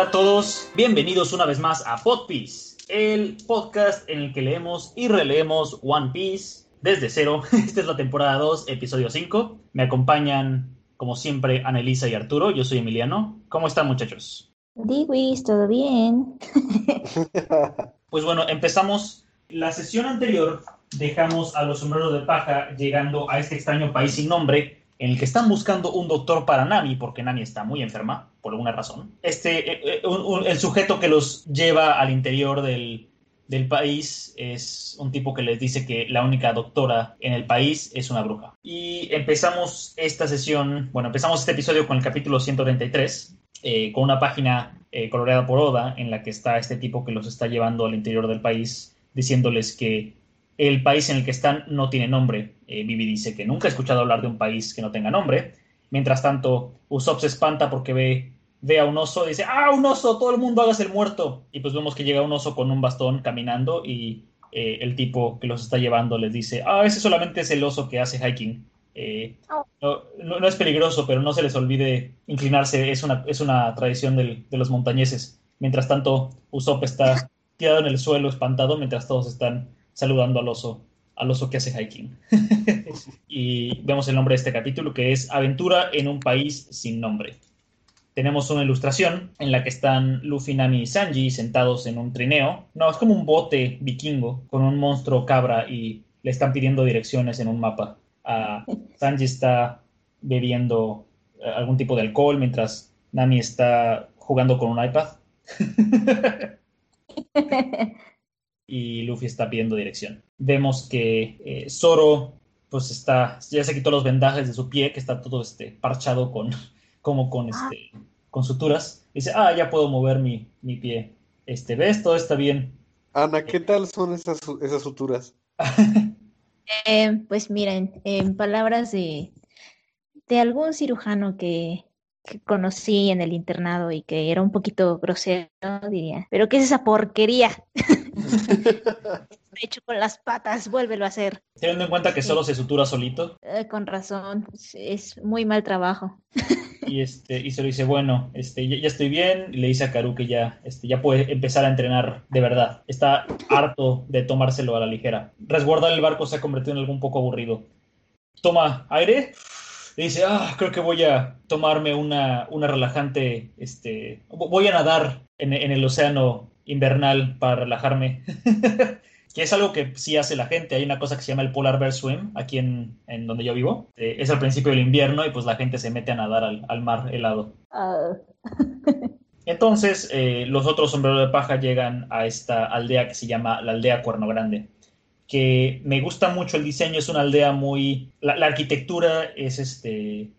Hola a todos, bienvenidos una vez más a Podpiece, el podcast en el que leemos y releemos One Piece desde cero. Esta es la temporada 2, episodio 5. Me acompañan, como siempre, Anelisa y Arturo. Yo soy Emiliano. ¿Cómo están, muchachos? Diwis, ¿todo bien? pues bueno, empezamos. La sesión anterior dejamos a los sombreros de paja llegando a este extraño país sin nombre en el que están buscando un doctor para Nami, porque Nami está muy enferma, por alguna razón. Este, eh, eh, el sujeto que los lleva al interior del, del país es un tipo que les dice que la única doctora en el país es una bruja. Y empezamos esta sesión, bueno, empezamos este episodio con el capítulo 133, eh, con una página coloreada por Oda en la que está este tipo que los está llevando al interior del país, diciéndoles que el país en el que están no tiene nombre. Eh, Vivi dice que nunca ha escuchado hablar de un país que no tenga nombre. Mientras tanto, Usopp se espanta porque ve, ve a un oso y dice, ¡ah, un oso! Todo el mundo haga el muerto. Y pues vemos que llega un oso con un bastón caminando y eh, el tipo que los está llevando les dice, ah, ese solamente es el oso que hace hiking. Eh, oh. no, es peligroso, pero no se les olvide inclinarse, es una, es una tradición de los montañeses. Mientras tanto, Usopp está tirado en el suelo, espantado, mientras todos están saludando al oso, al oso que hace hiking. y vemos el nombre de este capítulo que es Aventura en un país sin nombre. Tenemos una ilustración en la que están Luffy, Nami y Sanji sentados en un trineo. No, es como un bote vikingo con un monstruo cabra y le están pidiendo direcciones en un mapa. Sanji está bebiendo eh, algún tipo de alcohol mientras Nami está jugando con un iPad. y Luffy está pidiendo dirección. Vemos que eh, Zoro pues está, ya se quitó los vendajes de su pie, que está todo este parchado con, como con ah. este, con suturas. Dice, ah, ya puedo mover mi, mi pie. Este, ¿ves? Todo está bien. Ana, ¿qué tal son esas, esas suturas? Eh, pues miren, en palabras de, de algún cirujano que, que conocí en el internado y que era un poquito grosero, diría, pero ¿qué es esa porquería? hecho con las patas, vuélvelo a hacer. Teniendo en cuenta que solo se sutura solito. Eh, con razón, es muy mal trabajo. y este y se lo dice, bueno, este ya, estoy bien, y le dice a Karu que ya este ya puede empezar a entrenar de verdad. Está harto de tomárselo a la ligera. Resguardar el barco se ha convertido en algo un poco aburrido. Toma aire dice, ah, creo que voy a tomarme una, una relajante, este, voy a nadar en, el océano invernal para relajarme. que es algo que sí hace la gente. Hay una cosa que se llama el Polar Bear Swim, aquí en, en donde yo vivo. Eh, es al principio del invierno y pues la gente se mete a nadar al, mar helado. Ah. Entonces, eh, los otros sombreros de paja llegan a esta aldea que se llama la aldea Cuerno Grande que me gusta mucho el diseño, es una aldea muy... La, arquitectura es este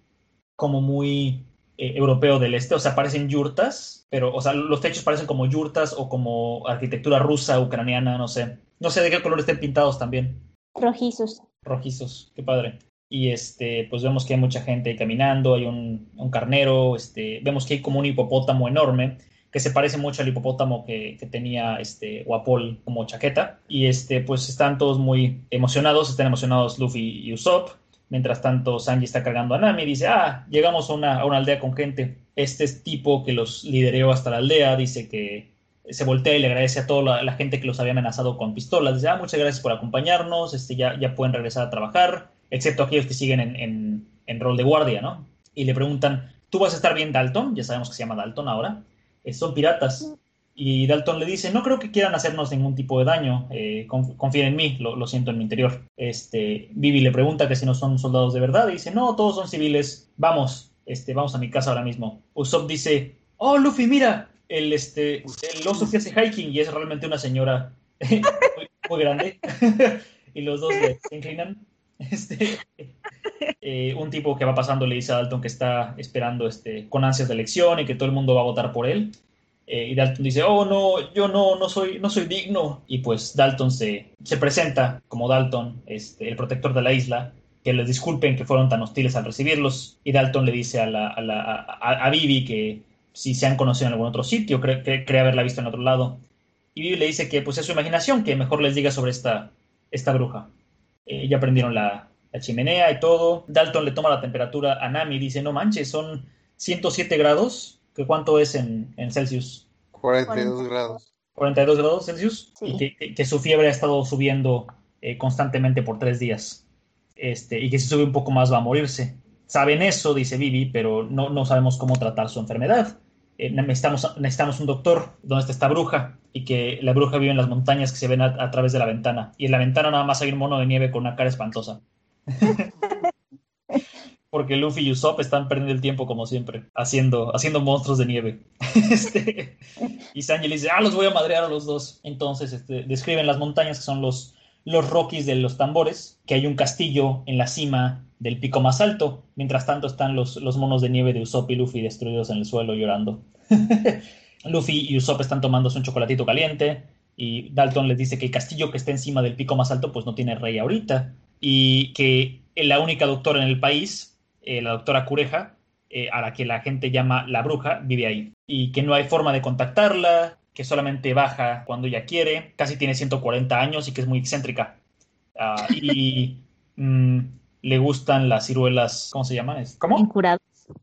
como muy eh, europeo del este, o sea, parecen yurtas, pero, o sea, los techos parecen como yurtas o como arquitectura rusa, ucraniana, no sé. No sé de qué color estén pintados también. Rojizos. Rojizos, qué padre. Y este, pues vemos que hay mucha gente caminando, hay un, un carnero, este, vemos que hay como un hipopótamo enorme que se parece mucho al hipopótamo que, tenía este Wapol como chaqueta. Y este, pues están todos muy emocionados, están emocionados Luffy y Usopp. Mientras tanto, Sanji está cargando a Nami y dice, ah, llegamos a una, aldea con gente. Este tipo que los lideró hasta la aldea dice que se voltea y le agradece a toda la, gente que los había amenazado con pistolas. Dice, ah, muchas gracias por acompañarnos, este, ya, ya pueden regresar a trabajar, excepto aquellos que siguen en, en rol de guardia, ¿no? Y le preguntan, ¿tú vas a estar bien Dalton? Ya sabemos que se llama Dalton ahora. Eh, son piratas. Y Dalton le dice, no creo que quieran hacernos ningún tipo de daño, eh, confíen en mí, lo, siento en mi interior. Este, Vivi le pregunta que si no son soldados de verdad y dice, no, todos son civiles, vamos, este, vamos a mi casa ahora mismo. Usopp dice, oh, Luffy, mira, el, este, el oso que hace hiking y es realmente una señora muy, grande. y los dos se inclinan. Este, eh, un tipo que va pasando le dice a Dalton que está esperando este, con ansias de elección y que todo el mundo va a votar por él. Eh, y Dalton dice, oh no, yo no, no soy, no soy digno. Y pues Dalton se, se presenta como Dalton, este, el protector de la isla, que les disculpen que fueron tan hostiles al recibirlos. Y Dalton le dice a, la, a, la, a, Vivi que si se han conocido en algún otro sitio, cree, cree, haberla visto en otro lado. Y Vivi le dice que pues es su imaginación, que mejor les diga sobre esta, esta bruja. Eh, ya prendieron la, chimenea y todo. Dalton le toma la temperatura a Nami y dice, no manches, son 107 grados. ¿Que ¿Cuánto es en, en Celsius? 42 grados. 42 grados Celsius. Sí. Y que, que su fiebre ha estado subiendo eh, constantemente por tres días. Este, y que si sube un poco más va a morirse. Saben eso, dice Vivi, pero no, no sabemos cómo tratar su enfermedad. Eh, necesitamos, necesitamos un doctor donde está esta bruja y que la bruja vive en las montañas que se ven a, a través de la ventana. Y en la ventana nada más hay un mono de nieve con una cara espantosa. Porque Luffy y Usopp están perdiendo el tiempo como siempre, haciendo, haciendo monstruos de nieve. Este, y Sanji le dice, ah, los voy a madrear a los dos. Entonces este, describen las montañas que son los, los Rockies de los tambores, que hay un castillo en la cima del pico más alto. Mientras tanto están los, los monos de nieve de Usopp y Luffy destruidos en el suelo llorando. Luffy y Usopp están tomándose un chocolatito caliente y Dalton les dice que el castillo que está encima del pico más alto pues no tiene rey ahorita y que la única doctora en el país, eh, la doctora Cureja, eh, a la que la gente llama la bruja, vive ahí y que no hay forma de contactarla, que solamente baja cuando ella quiere, casi tiene 140 años y que es muy excéntrica. Ah, y mm, le gustan las ciruelas, ¿cómo se llama? Es- ¿Cómo? Encurados.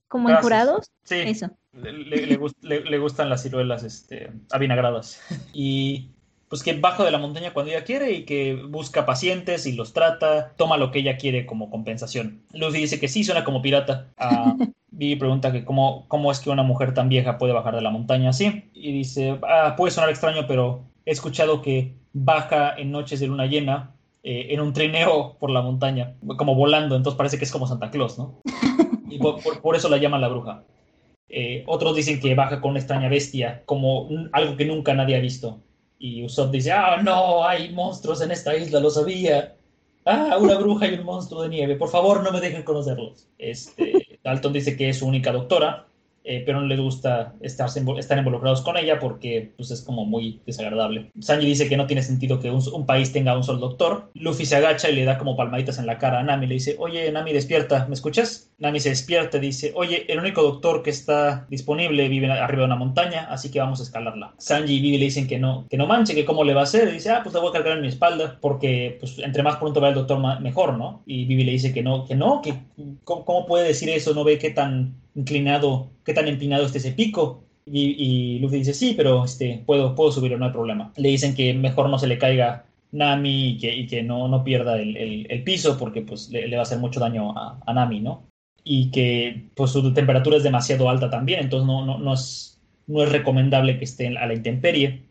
Como Gracias. encurados. Sí, Eso. le, le- le gust- le- le gustan las ciruelas este, avinagradas. Y pues que baja de la montaña cuando ella quiere y que busca pacientes y los trata, toma lo que ella quiere como compensación. Luffy dice que sí, suena como pirata. Vivi pregunta que cómo, cómo es que una mujer tan vieja puede bajar de la montaña así. Y dice, ah, puede sonar extraño, pero he escuchado que baja en noches de luna llena eh, en un trineo por la montaña, como volando, entonces parece que es como Santa Claus, ¿no? Y por, por- por eso la llaman la bruja. Eh, otros dicen que baja con una extraña bestia, como algo que nunca nadie ha visto. Y Usopp dice, ah, no, hay monstruos en esta isla, lo sabía. Ah, una bruja y un monstruo de nieve. Por favor, no me dejen conocerlos. Este, Dalton dice que es su única doctora, eh, pero no le gusta estar, estar involucrados con ella porque pues, es como muy desagradable. Sanji dice que no tiene sentido que un, un país tenga un solo doctor. Luffy se agacha y le da como palmaditas en la cara a Nami. Le dice, oye, Nami, despierta, ¿me escuchas? Nami se despierta y dice, oye, el único doctor que está disponible vive arriba de una montaña, así que vamos a escalarla. Sanji y Vivi le dicen que no, que no manche, que cómo le va a hacer. Y dice, ah, pues le voy a cargar en mi espalda, porque pues entre más pronto va el doctor, mejor, ¿no? Y Vivi le dice que no, que no, que ¿cómo, puede decir eso? ¿No ve qué tan inclinado, qué tan empinado está ese pico? Y, y Luffy dice, sí, pero este, puedo, puedo subirlo, no hay problema. Le dicen que mejor no se le caiga Nami y que, no, no pierda el, el- piso porque pues le, le va a hacer mucho daño a, a Nami, ¿no? Y que pues su temperatura es demasiado alta también, entonces no, no, no, es, no es recomendable que esté a la intemperie.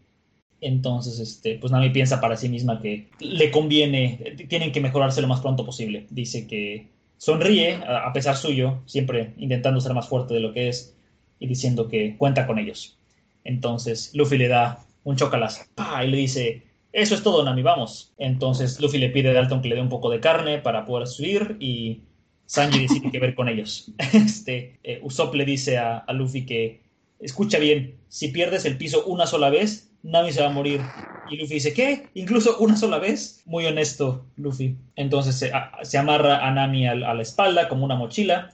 Entonces, este, pues Nami piensa para sí misma que le conviene, tienen que mejorarse lo más pronto posible. Dice que sonríe a, pesar suyo, siempre intentando ser más fuerte de lo que es y diciendo que cuenta con ellos. Entonces Luffy le da un chocolazo ¡pa! y le dice, eso es todo, Nami, vamos. Entonces Luffy le pide a Dalton que le dé un poco de carne para poder subir y Sanji decide que ver con ellos. Este, eh, Usopp le dice a, a Luffy que, escucha bien, si pierdes el piso una sola vez, Nami se va a morir. Y Luffy dice, ¿qué? ¿Incluso una sola vez? Muy honesto, Luffy. Entonces se, a- se amarra a Nami a, la espalda como una mochila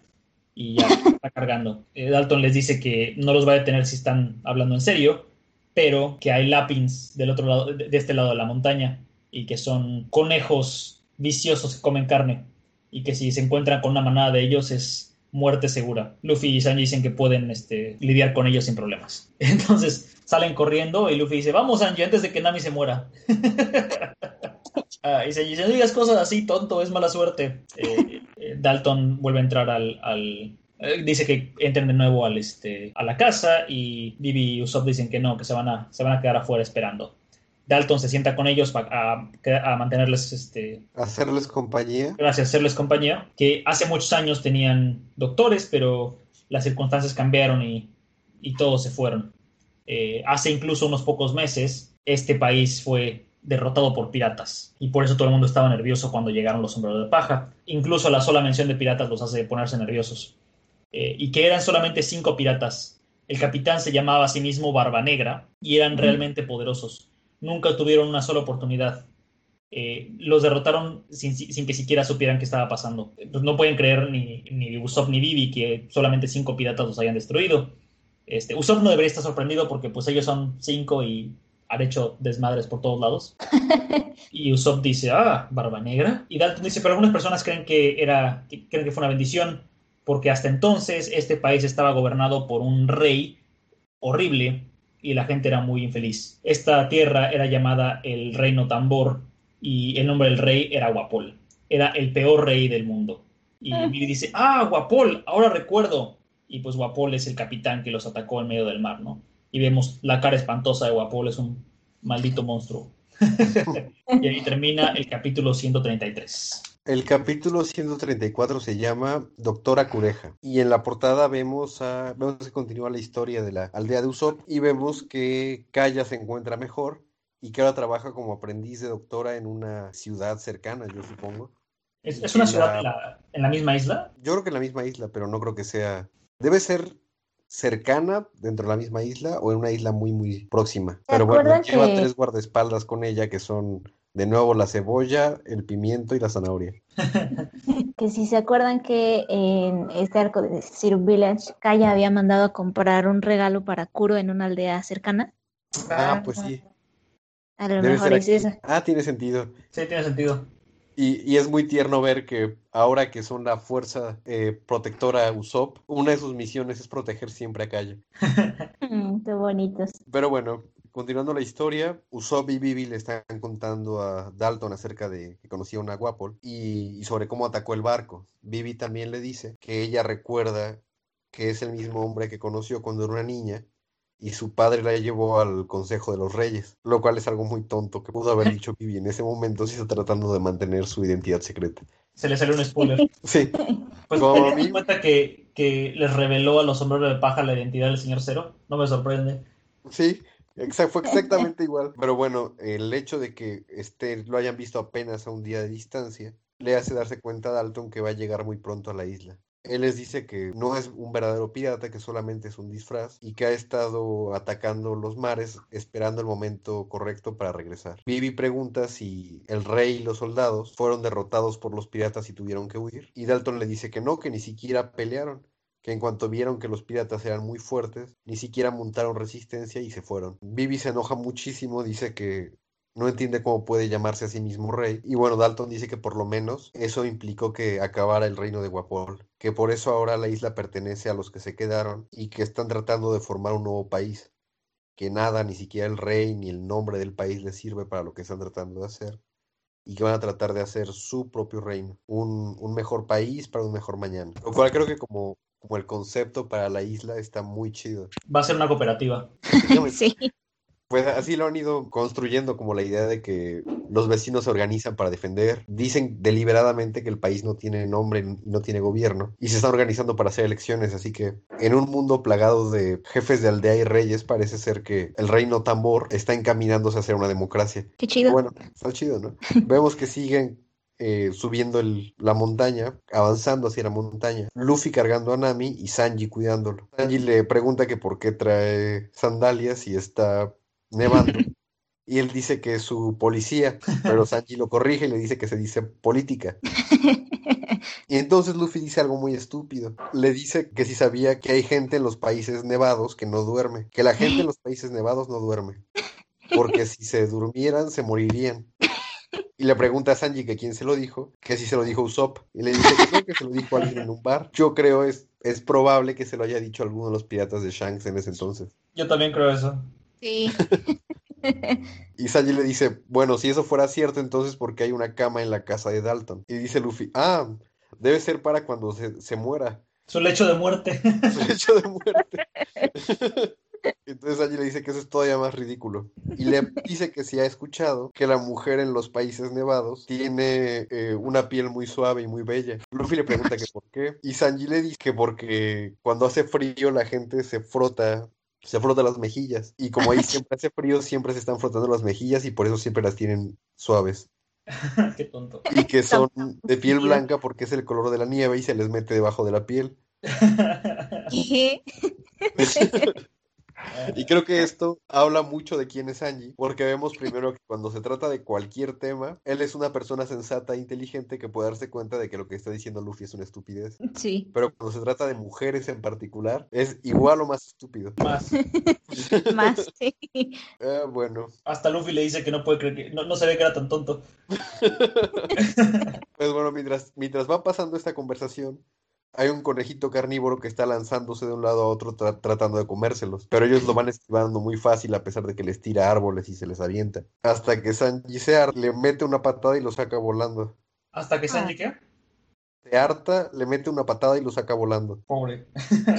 y ya está cargando. Eh, Dalton les dice que no los va a detener si están hablando en serio, pero que hay lapins del otro lado, de, de este lado de la montaña y que son conejos viciosos que comen carne y que si se encuentran con una manada de ellos es muerte segura. Luffy y Sanji dicen que pueden este, lidiar con ellos sin problemas. Entonces salen corriendo y Luffy dice, vamos Sanji, antes de que Nami se muera. Ah, y Sanji dice, no digas cosas así, tonto, es mala suerte. Eh, eh, Dalton vuelve a entrar al... al- eh, dice que entren de nuevo al, este, a la casa y Vivi y Usopp dicen que no, que se van a, se van a quedar afuera esperando. Dalton se sienta con ellos a, a mantenerles este, Hacerles compañía. gracias a hacerles compañía, que hace muchos años tenían doctores, pero las circunstancias cambiaron y, y todos se fueron. Eh, hace incluso unos pocos meses, este país fue derrotado por piratas y por eso todo el mundo estaba nervioso cuando llegaron los sombreros de paja. Incluso la sola mención de piratas los hace ponerse nerviosos. Eh, y que eran solamente cinco piratas. El capitán se llamaba a sí mismo Barba Negra y eran realmente poderosos. Nunca tuvieron una sola oportunidad eh, los derrotaron sin, sin que siquiera supieran qué estaba pasando. Pues no pueden creer ni, ni Usopp ni Vivi que solamente cinco piratas los hayan destruido. Este, Usopp no debería estar sorprendido porque pues ellos son cinco y han hecho desmadres por todos lados. Y Usopp dice, ah, Barba Negra. Y Dalton dice, pero algunas personas creen que, era, que creen que fue una bendición porque hasta entonces este país estaba gobernado por un rey horrible y la gente era muy infeliz. Esta tierra era llamada el Reino Tambor y el nombre del rey era Guapol. Era el peor rey del mundo. Y Ah. Dice, ah, Guapol, ahora recuerdo. Y pues Guapol es el capitán que los atacó en medio del mar, ¿no? Y vemos la cara espantosa de Guapol, es un maldito monstruo. y ahí termina el capítulo 133. El capítulo 134 se llama Doctora Cureja y en la portada vemos, a, vemos que continúa la historia de la aldea de Usopp y vemos que Kaya se encuentra mejor y que ahora trabaja como aprendiz de doctora en una ciudad cercana, yo supongo. ¿Es, es una ciudad la- en la, en la misma isla? Yo creo que en la misma isla, pero no creo que sea... Debe ser cercana dentro de la misma isla o en una isla muy, muy próxima. Pero bueno, lleva que- tres guardaespaldas con ella que son de nuevo la cebolla, el pimiento y la zanahoria. Que si se acuerdan que en este arco de Zero Village, Kaya había mandado a comprar un regalo para Kuro en una aldea cercana. Ah, pues sí. A lo Debe mejor es aquí. eso. Ah, tiene sentido. Sí, tiene sentido. Y, y es muy tierno ver que ahora que son la fuerza eh, protectora Usopp, una de sus misiones es proteger siempre a Kaya. Mm, qué bonitos. Pero bueno, continuando la historia, Usopp y Vivi le están contando a Dalton acerca de que conocía a una Guapol y, y sobre cómo atacó el barco. Vivi también le dice que ella recuerda que es el mismo hombre que conoció cuando era una niña y su padre la llevó al Consejo de los Reyes, lo cual es algo muy tonto que pudo haber dicho Vivi en ese momento si está tratando de mantener su identidad secreta. Se le salió un spoiler. Sí, Pues Como mí. en cuenta que, que les reveló a los sombreros de paja la identidad del señor Cero, no me sorprende. Sí, fue exactamente igual. Pero bueno, el hecho de que este, lo hayan visto apenas a un día de distancia le hace darse cuenta a Dalton que va a llegar muy pronto a la isla. Él les dice que no es un verdadero pirata, que solamente es un disfraz y que ha estado atacando los mares esperando el momento correcto para regresar. Vivi pregunta si el rey y los soldados fueron derrotados por los piratas y tuvieron que huir. Y Dalton le dice que no, que ni siquiera pelearon que en cuanto vieron que los piratas eran muy fuertes, ni siquiera montaron resistencia y se fueron. Vivi se enoja muchísimo, dice que no entiende cómo puede llamarse a sí mismo rey. Y bueno, Dalton dice que por lo menos eso implicó que acabara el reino de Guapol, que por eso ahora la isla pertenece a los que se quedaron y que están tratando de formar un nuevo país, que nada, ni siquiera el rey ni el nombre del país les sirve para lo que están tratando de hacer. Y que van a tratar de hacer su propio reino, un, un mejor país para un mejor mañana. Lo cual creo que como, como el concepto para la isla está muy chido. Va a ser una cooperativa. Sí. Pues así lo han ido construyendo como la idea de que los vecinos se organizan para defender. Dicen deliberadamente que el país no tiene nombre y no tiene gobierno y se están organizando para hacer elecciones. Así que en un mundo plagado de jefes de aldea y reyes parece ser que el reino tambor está encaminándose hacia una democracia. Qué chido. Bueno, está chido, ¿no? Vemos que siguen eh, subiendo el- la montaña, avanzando hacia la montaña. Luffy cargando a Nami y Sanji cuidándolo. Sanji le pregunta que por qué trae sandalias y está nevando. Y él dice que es su policía, pero Sanji lo corrige y le dice que se dice política. Y entonces Luffy dice algo muy estúpido. Le dice que si sabía que hay gente en los países nevados que no duerme, que la gente en los países nevados no duerme, porque si se durmieran se morirían. Y le pregunta a Sanji que quién se lo dijo, que si se lo dijo Usopp, y le dice que creo que se lo dijo alguien en un bar. Yo creo es, es probable que se lo haya dicho alguno de los piratas de Shanks en ese entonces. Yo también creo eso. Sí. Y Sanji le dice, bueno, si eso fuera cierto, entonces ¿por qué hay una cama en la casa de Dalton? Y dice Luffy, ah, debe ser para cuando se, se muera. Su lecho de muerte. Su hecho de muerte. Entonces Sanji le dice que eso es todavía más ridículo. Y le dice que si ha escuchado que la mujer en los países nevados tiene eh, una piel muy suave y muy bella. Luffy le pregunta que por qué. Y Sanji le dice que porque cuando hace frío la gente se frota. Se frota las mejillas. Y como ahí siempre hace frío, siempre se están frotando las mejillas y por eso siempre las tienen suaves. Qué tonto. Y que son de piel blanca porque es el color de la nieve y se les mete debajo de la piel. ¿Qué? Y creo que esto habla mucho de quién es Angie, porque vemos primero que cuando se trata de cualquier tema, él es una persona sensata e inteligente que puede darse cuenta de que lo que está diciendo Luffy es una estupidez. Sí. Pero cuando se trata de mujeres en particular, es igual o más estúpido. Más. Más, sí. Ah, bueno, Hasta Luffy le dice que no puede creer que. No, no sabía que era tan tonto. pues bueno, mientras, mientras va pasando esta conversación, hay un conejito carnívoro que está lanzándose de un lado a otro tra- tratando de comérselos, pero ellos lo van esquivando muy fácil a pesar de que les tira árboles y se les avienta. Hasta que Sanji se harta, le mete una patada y lo saca volando. Hasta que Ah. Sanji, ¿qué? Se harta, le mete una patada y lo saca volando. Pobre.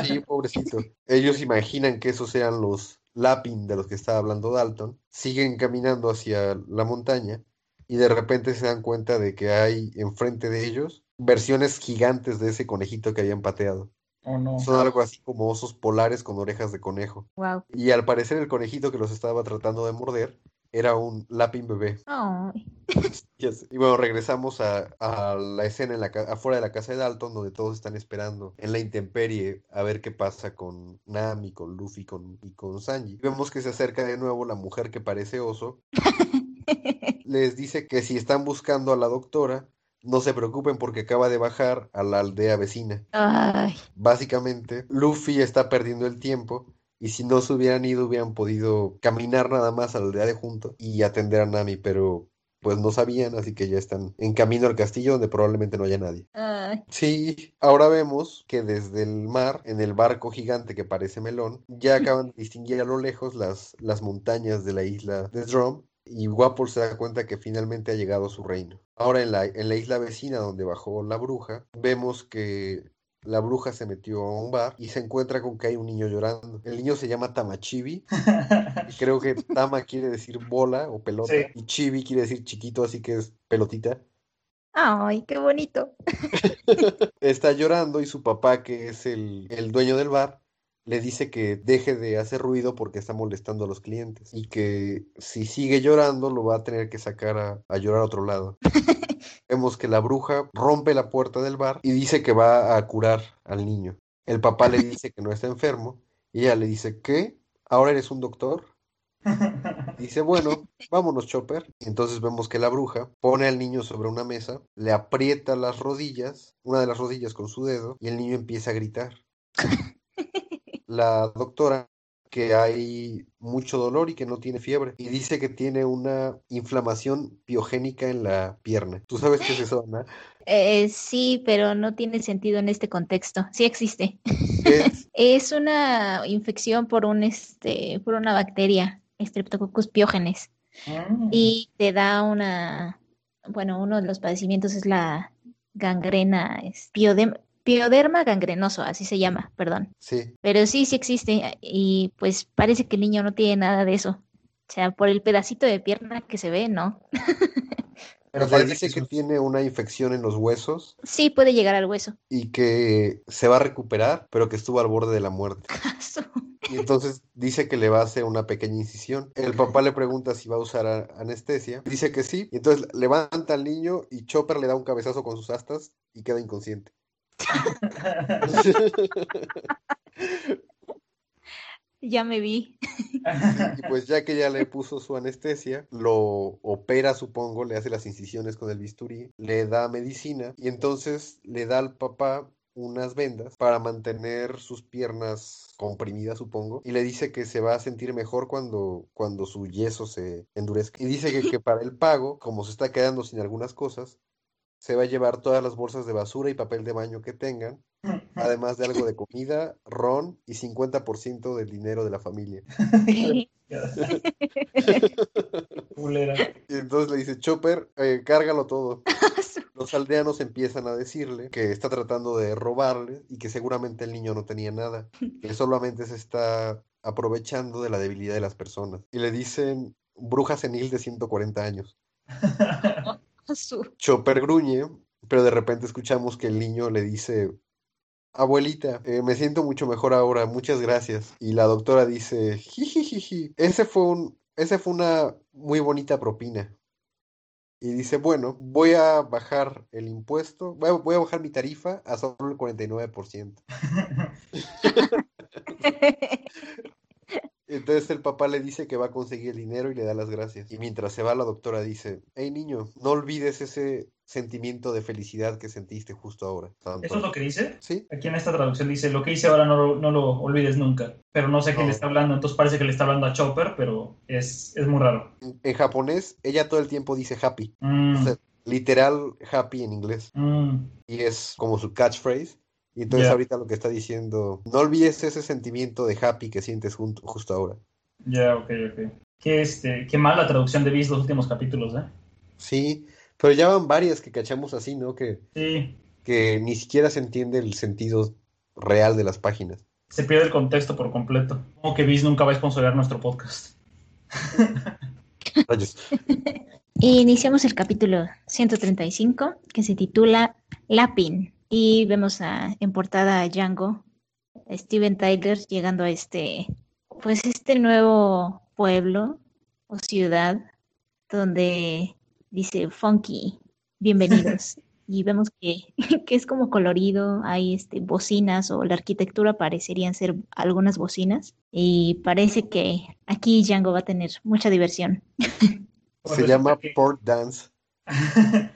Sí, pobrecito. Ellos imaginan que esos eran los Lapin de los que estaba hablando Dalton. Siguen caminando hacia la montaña y de repente se dan cuenta de que hay enfrente de ellos versiones gigantes de ese conejito que habían pateado. Oh, no. Son algo así como osos polares con orejas de conejo. Wow. Y al parecer el conejito que los estaba tratando de morder era un Lapin bebé. Y bueno, regresamos a, a la escena en la afuera de la casa de Dalton, donde todos están esperando en la intemperie a ver qué pasa con Nami, con Luffy con, y con Sanji. Vemos que se acerca de nuevo la mujer que parece oso. Les dice que si están buscando a la doctora, no se preocupen porque acaba de bajar a la aldea vecina. Ay. Básicamente, Luffy está perdiendo el tiempo. Y si no se hubieran ido, hubieran podido caminar nada más a la aldea de junto y atender a Nami, pero pues no sabían, así que ya están en camino al castillo donde probablemente no haya nadie. Ay. Sí, ahora vemos que desde el mar, en el barco gigante que parece melón, ya acaban de distinguir a lo lejos las, las montañas de la isla de Drum y Wapol se da cuenta que finalmente ha llegado a su reino. Ahora en la, en la isla vecina donde bajó la bruja, vemos que la bruja se metió a un bar y se encuentra con que hay un niño llorando. El niño se llama Tamachibi y creo que Tama quiere decir bola o pelota Sí. y Chibi quiere decir chiquito, así que es pelotita. Ay, qué bonito. está llorando y su papá, que es el, el dueño del bar, le dice que deje de hacer ruido porque está molestando a los clientes y que si sigue llorando lo va a tener que sacar a, a llorar a otro lado. Vemos que la bruja rompe la puerta del bar y dice que va a curar al niño. El papá le dice que no está enfermo y ella le dice, ¿qué? ¿Ahora eres un doctor? Dice, bueno, vámonos, Chopper. Entonces vemos que la bruja pone al niño sobre una mesa, le aprieta las rodillas, una de las rodillas con su dedo, y el niño empieza a gritar. La doctora que hay mucho dolor y que no tiene fiebre. Y dice que tiene una inflamación piogénica en la pierna. ¿Tú sabes qué es eso, Ana? Eh, sí, pero no tiene sentido en este contexto. Sí existe. ¿Qué es? Es una infección por un este, por una bacteria, Streptococcus pyogenes, Mm. y te da una, bueno, uno de los padecimientos es la gangrena, es pioderma gangrenoso, así se llama, perdón. Sí. Pero sí, sí existe y pues parece que el niño no tiene nada de eso. O sea, por el pedacito de pierna que se ve, ¿no? Pero parece dice que tiene una infección en los huesos Sí puede llegar al hueso. y que se va a recuperar, pero que estuvo al borde de la muerte. Y entonces dice que le va a hacer una pequeña incisión. El papá le pregunta si va a usar a- anestesia. Dice que sí. Y entonces levanta al niño y Chopper le da un cabezazo con sus astas y queda inconsciente. Ya me vi. Y pues ya que ya le puso su anestesia, lo opera, supongo, le hace las incisiones con el bisturí, le da medicina y entonces le da al papá unas vendas para mantener sus piernas comprimidas, supongo, y le dice que se va a sentir mejor cuando, cuando su yeso se endurezca. Y dice que, que para el pago, como se está quedando sin algunas cosas, se va a llevar todas las bolsas de basura y papel de baño que tengan, además de algo de comida, ron y 50% del dinero de la familia. Y entonces le dice, Chopper, eh, cárgalo todo. Los aldeanos empiezan a decirle que está tratando de robarle y que seguramente el niño no tenía nada, que solamente se está aprovechando de la debilidad de las personas. Y le dicen, bruja senil de 140 años. Chopper gruñe, pero de repente escuchamos que el niño le dice, abuelita, eh, me siento mucho mejor ahora, muchas gracias. Y la doctora dice, jijijiji, ese fue un, ese fue una muy bonita propina. Y dice, bueno, voy a bajar el impuesto, voy a, voy a bajar mi tarifa a solo el 49%. Entonces el papá le dice que va a conseguir el dinero y le da las gracias. Y mientras se va, la doctora dice, hey niño, no olvides ese sentimiento de felicidad que sentiste justo ahora. Tanto- ¿Eso es lo que dice? Sí, Aquí en esta traducción dice, lo que hice ahora no, lo- no lo olvides nunca. Pero no sé No. le está hablando, entonces parece que le está hablando a Chopper, pero es, es muy raro. en, en japonés ella todo el tiempo dice happy. Mm, O sea, literal happy en inglés. mm. Y es como su catchphrase. Y entonces ahorita lo que está diciendo, no olvides ese sentimiento de happy que sientes junto- justo ahora. Ya, ok, ok. Qué, este, qué mala traducción de Beast los últimos capítulos, ¿eh? Sí, pero ya van varias que cachamos así, ¿no? Que, Sí, que ni siquiera se entiende el sentido real de las páginas. se pierde el contexto por completo. Como que Beast nunca va a sponsorear nuestro podcast. Iniciamos el capítulo 135 que se titula Lapin y vemos a, en portada a Django, a Steven Tyler llegando a este, pues este nuevo pueblo o ciudad donde dice funky, bienvenidos. Y vemos que, que es como colorido, hay este, bocinas o la arquitectura parecerían ser algunas bocinas y parece que aquí Django va a tener mucha diversión. Pues Se resulta llama que- Port Dance.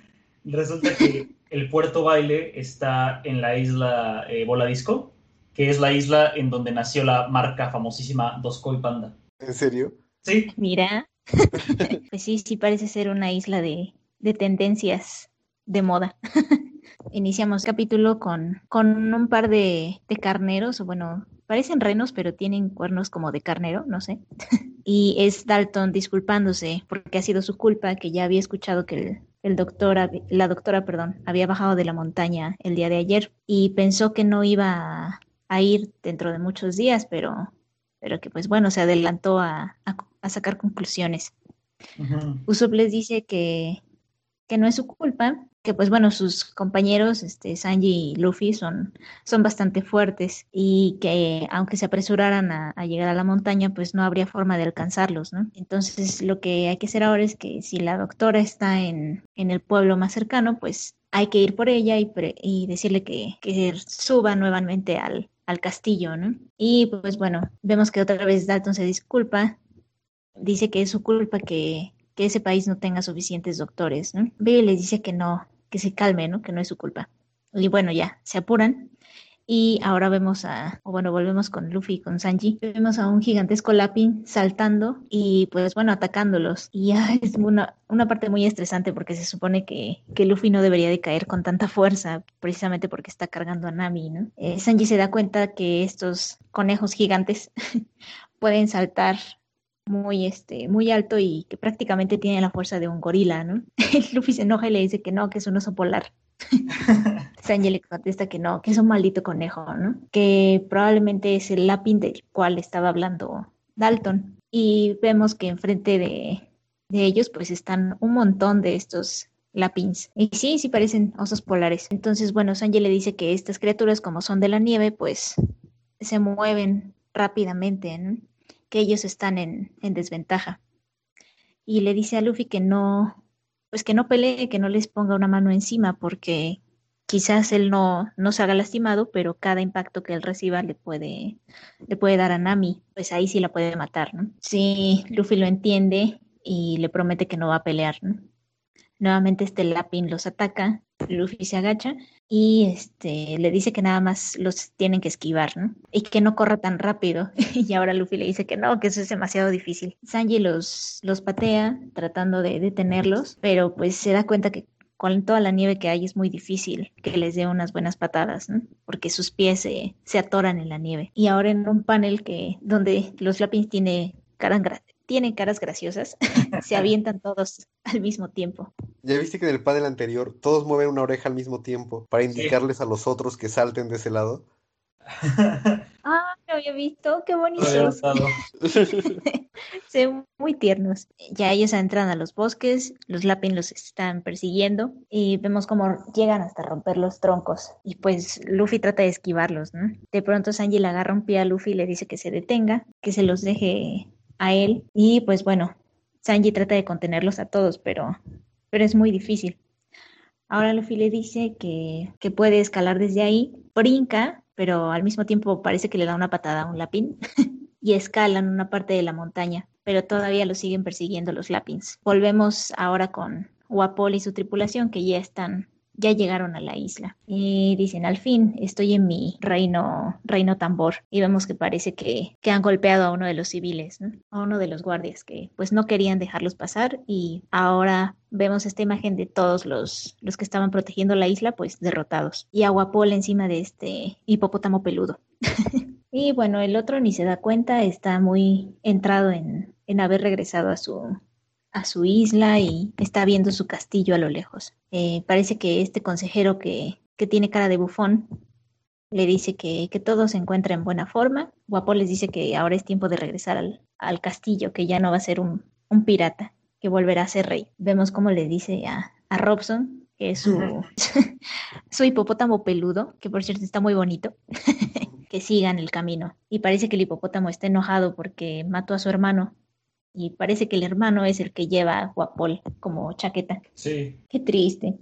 Resulta que el puerto baile está en la isla eh, Bola Disco, que es la isla en donde nació la marca famosísima Dos Koi Panda. ¿En serio? Sí, Mira, pues sí, sí parece ser una isla de, de tendencias de moda. Iniciamos capítulo con, con un par de, de carneros, o bueno, parecen renos, pero tienen cuernos como de carnero, no sé. Y es Dalton disculpándose porque ha sido su culpa, que ya había escuchado que el, el doctor, la doctora, perdón, había bajado de la montaña el día de ayer y pensó que no iba a, ir dentro de muchos días, pero, pero que pues bueno, se adelantó a, a- a sacar conclusiones. Ujú. Usopp les dice que, que no es su culpa, que pues bueno, sus compañeros, este, Sanji y Luffy, son, son bastante fuertes y que aunque se apresuraran a, llegar a la montaña, pues no habría forma de alcanzarlos, ¿no? Entonces lo que hay que hacer ahora es que si la doctora está en, en el pueblo más cercano, pues hay que ir por ella y, pre- y decirle que, que suba nuevamente al, al castillo, ¿no? Y pues bueno, vemos que otra vez Dalton se disculpa dice que es su culpa que, que ese país no tenga suficientes doctores, ¿no? Les dice que no, que se calme, ¿no? Que no es su culpa. Y bueno, ya, se apuran. Y ahora vemos a, o bueno, volvemos con Luffy y con Sanji. Vemos a un gigantesco Lapin saltando y pues bueno, atacándolos. Y ya es una, una parte muy estresante porque se supone que, que Luffy no debería de caer con tanta fuerza, precisamente porque está cargando a Nami, ¿no? Eh, Sanji se da cuenta que estos conejos gigantes pueden saltar muy, este, muy alto y que prácticamente tiene la fuerza de un gorila, ¿no? Luffy se enoja y le dice que no, que es un oso polar. Sanji le contesta que no, que es un maldito conejo, ¿no? Que probablemente es el lápiz del cual estaba hablando Dalton. Y vemos que enfrente de, de ellos pues están un montón de estos lapins. Y sí, sí parecen osos polares. Entonces, bueno, Sanji le dice que estas criaturas como son de la nieve, pues se mueven rápidamente, ¿no? Que ellos están en, en desventaja. Y le dice a Luffy que no, pues que no pelee, que no les ponga una mano encima, porque quizás él no, no se haga lastimado, pero cada impacto que él reciba le puede, le puede dar a Nami, pues ahí sí la puede matar, ¿no? Sí, Luffy lo entiende y le promete que no va a pelear, ¿no? Nuevamente este Lapin los ataca, Luffy se agacha y este le dice que nada más los tienen que esquivar, ¿no? Y que no corra tan rápido. y ahora Luffy le dice que no, que eso es demasiado difícil. Sanji los, los patea tratando de detenerlos, pero pues se da cuenta que con toda la nieve que hay es muy difícil que les dé unas buenas patadas, ¿no? Porque sus pies se, se atoran en la nieve. Y ahora en un panel que donde los Lapins tiene tienen caras graciosas, se avientan todos al mismo tiempo. Ya viste que en el panel anterior todos mueven una oreja al mismo tiempo para indicarles a los otros que salten de ese lado. Ah, lo había visto, qué bonitos. Se ven muy tiernos. Ya ellos entran a los bosques, los Lapin los están persiguiendo y vemos cómo llegan hasta romper los troncos. Y pues Luffy trata de esquivarlos, ¿no? De pronto Sanji le agarra un pie a Luffy y le dice que se detenga, que se los deje a él. Y pues bueno, Sanji trata de contenerlos a todos, pero, pero es muy difícil. Ahora Luffy le dice que, que puede escalar desde ahí, brinca, pero al mismo tiempo parece que le da una patada a un lapín y escalan una parte de la montaña, pero todavía lo siguen persiguiendo los lapins. Volvemos ahora con Wapol y su tripulación que ya están ya llegaron a la isla. Y dicen, al fin estoy en mi reino, reino tambor. Y vemos que parece que, que han golpeado a uno de los civiles, a uno de los guardias que pues no querían dejarlos pasar y ahora vemos esta imagen de todos los, los que estaban protegiendo la isla pues derrotados. Y Aguapol encima de este hipopótamo peludo. y bueno, el otro ni se da cuenta, está muy entrado en, en haber regresado a su, a su isla y está viendo su castillo a lo lejos. Eh, parece que este consejero que, que, tiene cara de bufón le dice que, que, todo se encuentra en buena forma. Guapo les dice que ahora es tiempo de regresar al, al castillo, que ya no va a ser un, un, pirata, que volverá a ser rey. Vemos cómo le dice a, a Robson, que es su, su hipopótamo peludo, que por cierto está muy bonito, que sigan el camino. Y parece que el hipopótamo está enojado porque mató a su hermano y parece que el hermano es el que lleva a Guapol como chaqueta. Sí. Qué triste.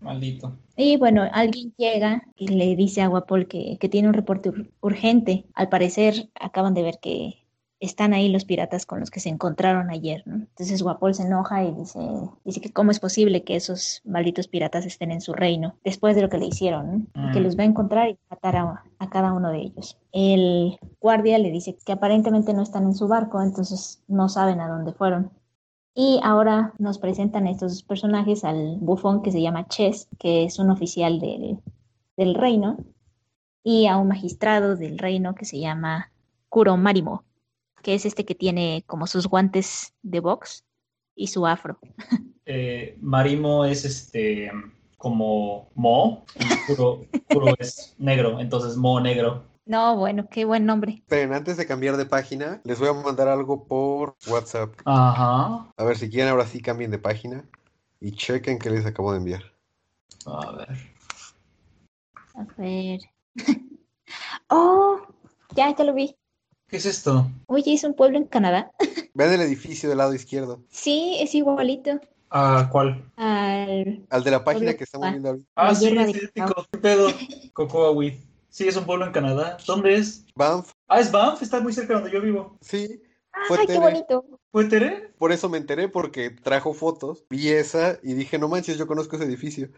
Maldito. Y bueno, alguien llega y le dice a Guapol que, que tiene un reporte urgente. Al parecer acaban de ver que están ahí los piratas con los que se encontraron ayer, ¿no? Entonces Guapol se enoja y dice, dice que cómo es posible que esos malditos piratas estén en su reino después de lo que le hicieron, ¿no? que mm. los va a encontrar y matar a, a, cada uno de ellos. El guardia le dice que aparentemente no están en su barco, entonces no saben a dónde fueron. Y ahora nos presentan estos personajes al bufón que se llama Chess, que es un oficial del, del reino, y a un magistrado del reino que se llama Kuro Marimo que es este que tiene como sus guantes de box y su afro. Eh, Marimo es este como Mo, y puro, es negro, entonces Mo negro. No, bueno, qué buen nombre. Pero antes de cambiar de página, les voy a mandar algo por WhatsApp. Ajá. A ver si quieren ahora sí cambien de página y chequen que les acabo de enviar. A ver. A ver. oh, ya, ya lo vi. ¿Qué es esto? Oye, es un pueblo en Canadá. Vean el edificio del lado izquierdo. Sí, es igualito. ¿A cuál? Al, Al de la página que estamos viendo ahorita. Ah, sí, es idéntico. ¿Qué pedo? Cocoa Weed. Sí, es un pueblo en Canadá. ¿Dónde es? Banff. Ah, es Banff, está muy cerca de donde yo vivo. Sí. Fue ¡Ay, qué bonito! ¿Fue Tere? Por eso me enteré, porque trajo fotos, vi esa y dije, no manches, yo conozco ese edificio.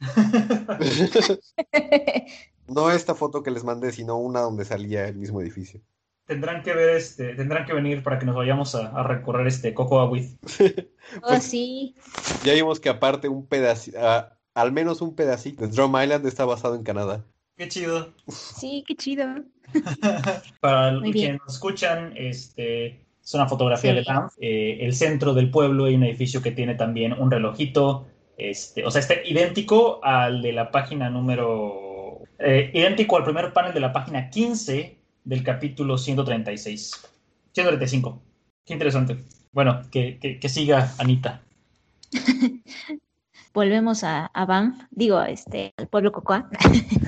no esta foto que les mandé, sino una donde salía el mismo edificio tendrán que ver este, tendrán que venir para que nos vayamos a, recorrer este Cocoa With. oh, sí. Ya vimos que aparte un pedacito, al menos un pedacito de Drum Island está basado en Canadá. Qué chido. Sí, qué chido. para los que nos escuchan, este es una fotografía de Banff. Eh, el centro del pueblo hay un edificio que tiene también un relojito. Este, o sea, está idéntico al de la página número. Eh, idéntico al primer panel de la página 15 del capítulo 136. 135. Qué interesante. Bueno, que, que, siga Anita. Volvemos a, a Banff, digo, este, al pueblo Cocoa,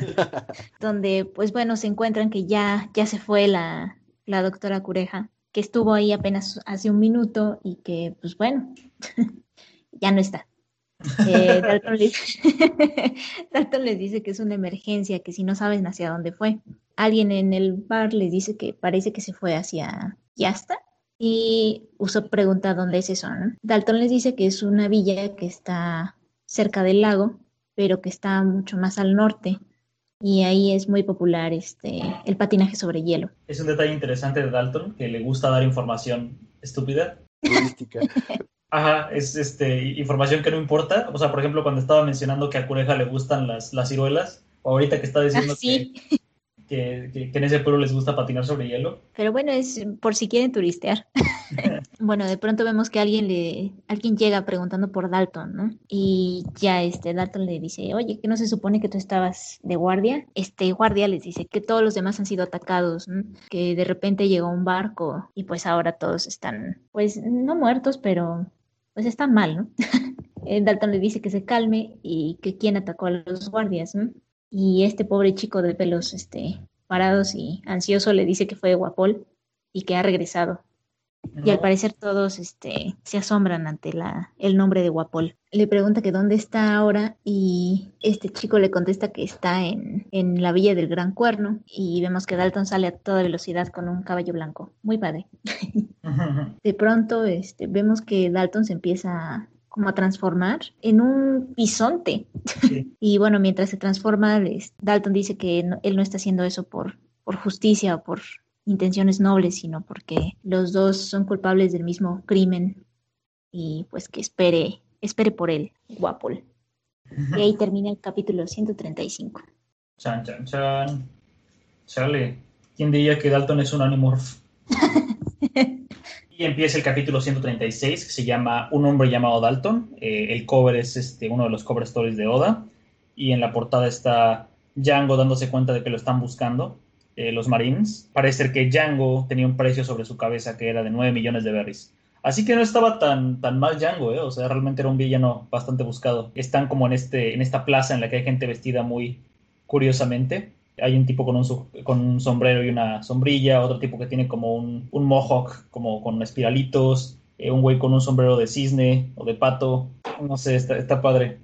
donde, pues bueno, se encuentran que ya, ya se fue la, la doctora Cureja, que estuvo ahí apenas hace un minuto y que, pues bueno, ya no está. Eh, Dalton, les, Dalton, les, dice que es una emergencia, que si no saben hacia dónde fue. Alguien en el bar les dice que parece que se fue hacia Yasta y Uso pregunta dónde es eso. Dalton les dice que es una villa que está cerca del lago, pero que está mucho más al norte y ahí es muy popular este el patinaje sobre hielo. Es un detalle interesante de Dalton que le gusta dar información estúpida. Turística. Ajá, es este, información que no importa. O sea, por ejemplo, cuando estaba mencionando que a Cureja le gustan las, las ciruelas, o ahorita que está diciendo ah, que, que, en ese pueblo les gusta patinar sobre hielo. Pero bueno, es por si quieren turistear. bueno, de pronto vemos que alguien le, alguien llega preguntando por Dalton, ¿no? Y ya este Dalton le dice, oye, que no se supone que tú estabas de guardia. Este guardia les dice que todos los demás han sido atacados, que de repente llegó un barco y pues ahora todos están, pues no muertos, pero pues están mal, ¿no? Eh, Dalton le dice que se calme y que quién atacó a los guardias, ¿no? Y este pobre chico de pelos este, parados y ansioso le dice que fue Guapol y que ha regresado. Y al parecer todos este, se asombran ante la, el nombre de Guapol. Le pregunta que dónde está ahora y este chico le contesta que está en, en, la villa del Gran Cuerno y vemos que Dalton sale a toda velocidad con un caballo blanco. Muy padre. de pronto este, vemos que Dalton se empieza como a transformar en un bisonte. y bueno, mientras se transforma, Dalton dice que él no está haciendo eso por, por justicia o por intenciones nobles, sino porque los dos son culpables del mismo crimen y pues que espere, espere por él, Guapol. Y ahí termina el capítulo 135. Chan, chan, chan. Chale, ¿quién diría que Dalton es un animorph? empieza el capítulo 136 que se llama Un hombre llamado Dalton. Eh, el cover es este, uno de los cover stories de Oda. Y en la portada está Django dándose cuenta de que lo están buscando. Eh, los Marines. Parece ser que Django tenía un precio sobre su cabeza que era de 9 millones de berries. Así que no estaba tan, tan mal Django, ¿eh? o sea, realmente era un villano bastante buscado. Están como en, este, en esta plaza en la que hay gente vestida muy curiosamente. Hay un tipo con un, con un sombrero y una sombrilla, otro tipo que tiene como un, un mohawk, como con espiralitos, eh, un güey con un sombrero de cisne o de pato, no sé, está, está padre.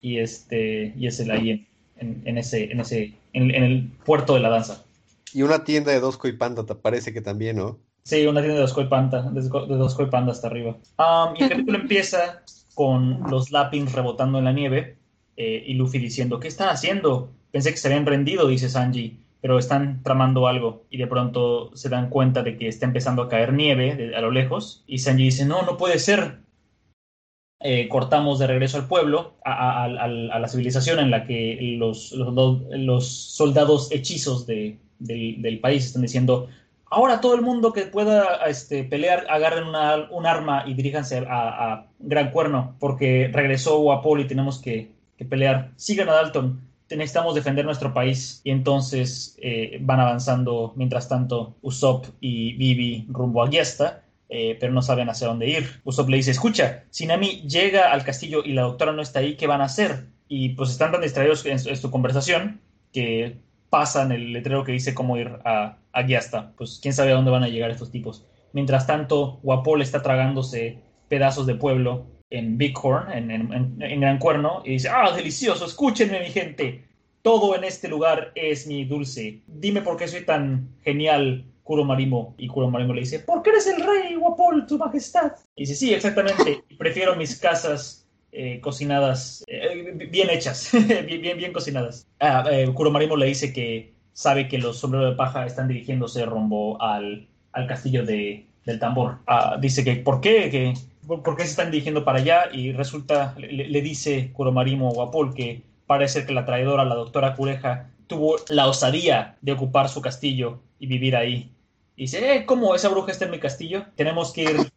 Y este, y es el ahí en, en, ese, en ese, en, el puerto de la danza. Y una tienda de dos y Panda, te parece que también, ¿no? Sí, una tienda de dos Panda, de, dos Panda hasta arriba. y el capítulo empieza con los Lapins rebotando en la nieve eh, y Luffy diciendo, ¿qué están haciendo? Pensé que se habían rendido, dice Sanji, pero están tramando algo y de pronto se dan cuenta de que está empezando a caer nieve a lo lejos y Sanji dice, no, no puede ser. Eh, cortamos de regreso al pueblo, a, la civilización en la que los, los, soldados hechizos del, del país están diciendo, ahora todo el mundo que pueda este, pelear, agarren un arma y diríjanse a, Gran Cuerno, porque regresó Wapol y tenemos que, pelear. Sigan a Dalton, necesitamos defender nuestro país. Y entonces eh, van avanzando, mientras tanto, Usopp y Vivi rumbo a Giesta. Eh, pero no saben hacia dónde ir. Usopp le dice, escucha, si Nami llega al castillo y la doctora no está ahí, ¿qué van a hacer? Y pues están tan distraídos en, su conversación que pasan el letrero que dice cómo ir a, a Pues quién sabe a dónde van a llegar estos tipos. Mientras tanto, Guapol está tragándose pedazos de pueblo en Bighorn, en, en, Gran Cuerno, y dice, ah, delicioso, escúchenme mi gente, todo en este lugar es mi dulce. Dime por qué soy tan genial, Kuromarimo. Y Kuromarimo le dice, porque eres el rey, Guapol, tu majestad. Y dice, sí, exactamente, prefiero mis casas eh, cocinadas, eh, bien hechas, bien, bien, cocinadas. Ah, eh, Kuromarimo le dice que sabe que los sombreros de paja están dirigiéndose rumbo al, al castillo de, del tambor. Ah, dice que, ¿por qué? Que, ¿Por qué se están dirigiendo para allá? Y resulta, le, dice Kuromarimo a Apol que parece que la traidora, la doctora Cureja, tuvo la osadía de ocupar su castillo y vivir ahí. Y dice, eh, ¿cómo esa bruja está en mi castillo? Tenemos que ir,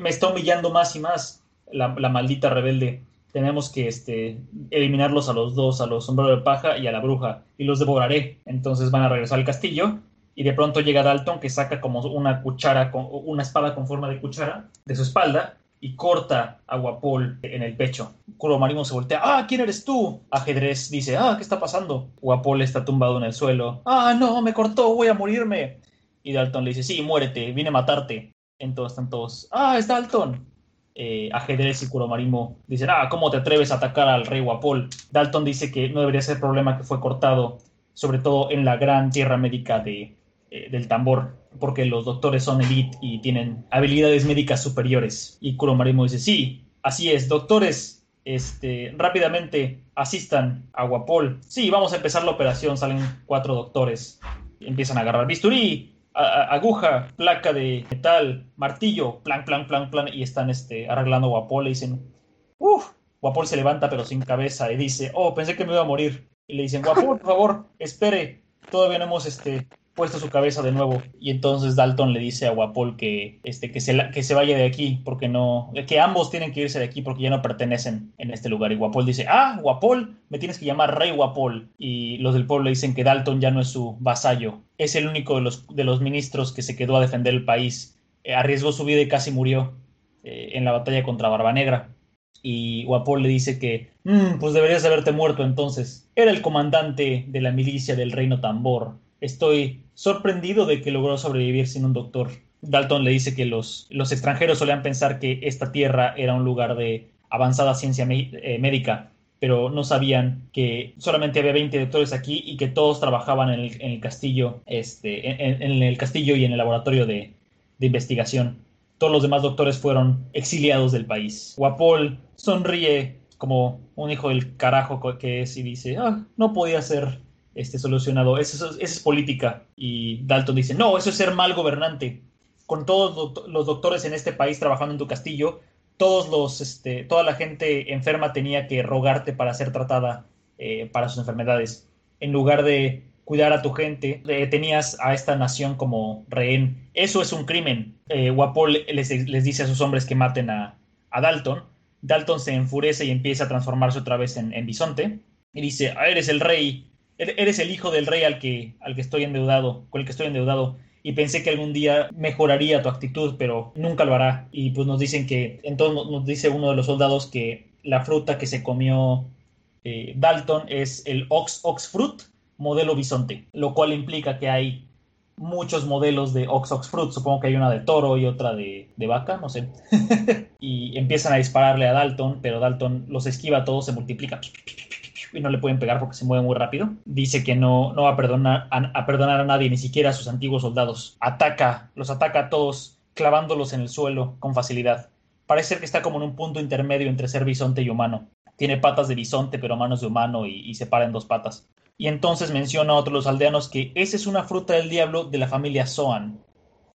me está humillando más y más la, maldita rebelde. Tenemos que este, eliminarlos a los dos, a los sombreros de paja y a la bruja, y los devoraré. Entonces van a regresar al castillo, y de pronto llega Dalton que saca como una cuchara, con, una espada con forma de cuchara de su espalda, y corta a Guapol en el pecho. Kuromarimo se voltea. ¡Ah, quién eres tú! Ajedrez dice. ¡Ah, qué está pasando! Guapol está tumbado en el suelo. ¡Ah, no! Me cortó, voy a morirme. Y Dalton le dice, sí, muérete, vine a matarte. Entonces están todos, ¡ah, es Dalton! eh, ajedrez y Kuromarimo dicen, ah, ¿cómo te atreves a atacar al rey Guapol? Dalton dice que no debería ser problema que fue cortado, sobre todo en la gran tierra médica de, eh, del tambor, porque los doctores son elite y tienen habilidades médicas superiores. Y Kuromarimo dice, sí, así es, doctores, este, rápidamente asistan a Guapol. Sí, vamos a empezar la operación, salen cuatro doctores, empiezan a agarrar bisturí, aguja, placa de metal, martillo, plan, plan, plan, plan, y están este, arreglando Guapol. y dicen, uff, Guapol se levanta pero sin cabeza y dice, oh, pensé que me iba a morir. Y le dicen, Guapol, por favor, espere, todavía no hemos este, puesto su cabeza de nuevo. Y entonces Dalton le dice a Guapol que, este, que, se, que se vaya de aquí, porque no, que ambos tienen que irse de aquí porque ya no pertenecen en este lugar. Y Guapol dice, ah, Guapol, me tienes que llamar Rey Guapol. Y los del pueblo dicen que Dalton ya no es su vasallo, es el único de los, de los ministros que se quedó a defender el país. Eh, arriesgó su vida y casi murió eh, en la batalla contra Barba Negra. Y Guapol le dice que, mm, pues deberías haberte muerto entonces. Era el comandante de la milicia del reino Tambor Estoy sorprendido de que logró sobrevivir sin un doctor. Dalton le dice que los, los extranjeros solían pensar que esta tierra era un lugar de avanzada ciencia eh, médica, pero no sabían que solamente había 20 doctores aquí y que todos trabajaban en el, castillo, este, en, el castillo y en el laboratorio de, investigación. Todos los demás doctores fueron exiliados del país. Wapol sonríe como un hijo del carajo que es y dice, ah, no podía ser este, solucionado, eso, es política. Y Dalton dice, no, eso es ser mal gobernante. Con todos los doctores en este país trabajando en tu castillo, todos los, este, toda la gente enferma tenía que rogarte para ser tratada eh, para sus enfermedades. En lugar de cuidar a tu gente, eh, tenías a esta nación como rehén. Eso es un crimen. Eh, les, dice a sus hombres que maten a, Dalton. Dalton se enfurece y empieza a transformarse otra vez en, en bisonte. Y dice, ah, eres el rey, eres el hijo del rey al que, al que estoy endeudado, con el que estoy endeudado y pensé que algún día mejoraría tu actitud, pero nunca lo hará. Y pues nos dicen que, entonces nos dice uno de los soldados que la fruta que se comió eh, Dalton es el Ox Ox Fruit modelo bisonte, lo cual implica que hay muchos modelos de Ox Ox Fruit. Supongo que hay una de toro y otra de, de vaca, no sé. y empiezan a dispararle a Dalton, pero Dalton los esquiva todos, se multiplica y no le pueden pegar porque se mueve muy rápido. Dice que no, no va a perdonar, a, perdonar a nadie, ni siquiera a sus antiguos soldados. Ataca, los ataca a todos, clavándolos en el suelo con facilidad. Parece ser que está como en un punto intermedio entre ser bisonte y humano. Tiene patas de bisonte, pero manos de humano y, se para en dos patas. Y entonces menciona a otros los aldeanos que esa es una fruta del diablo de la familia Zoan.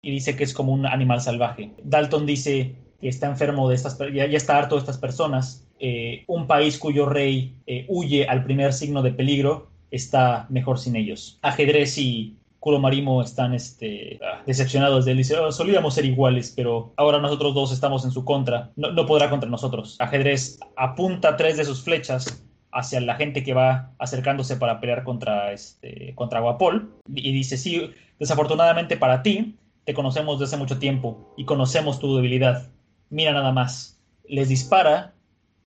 Y dice que es como un animal salvaje. Dalton dice que está enfermo de estas, ya, ya está harto de estas personas eh, un país cuyo rey eh, huye al primer signo de peligro está mejor sin ellos. Ajedrez y Kuromarimo están este, decepcionados de él. Dice, oh, solíamos ser iguales, pero ahora nosotros dos estamos en su contra. No, podrá contra nosotros. Ajedrez apunta tres de sus flechas hacia la gente que va acercándose para pelear contra, este, contra Guapol y dice, sí, desafortunadamente para ti, te conocemos desde hace mucho tiempo y conocemos tu debilidad. Mira nada más. Les dispara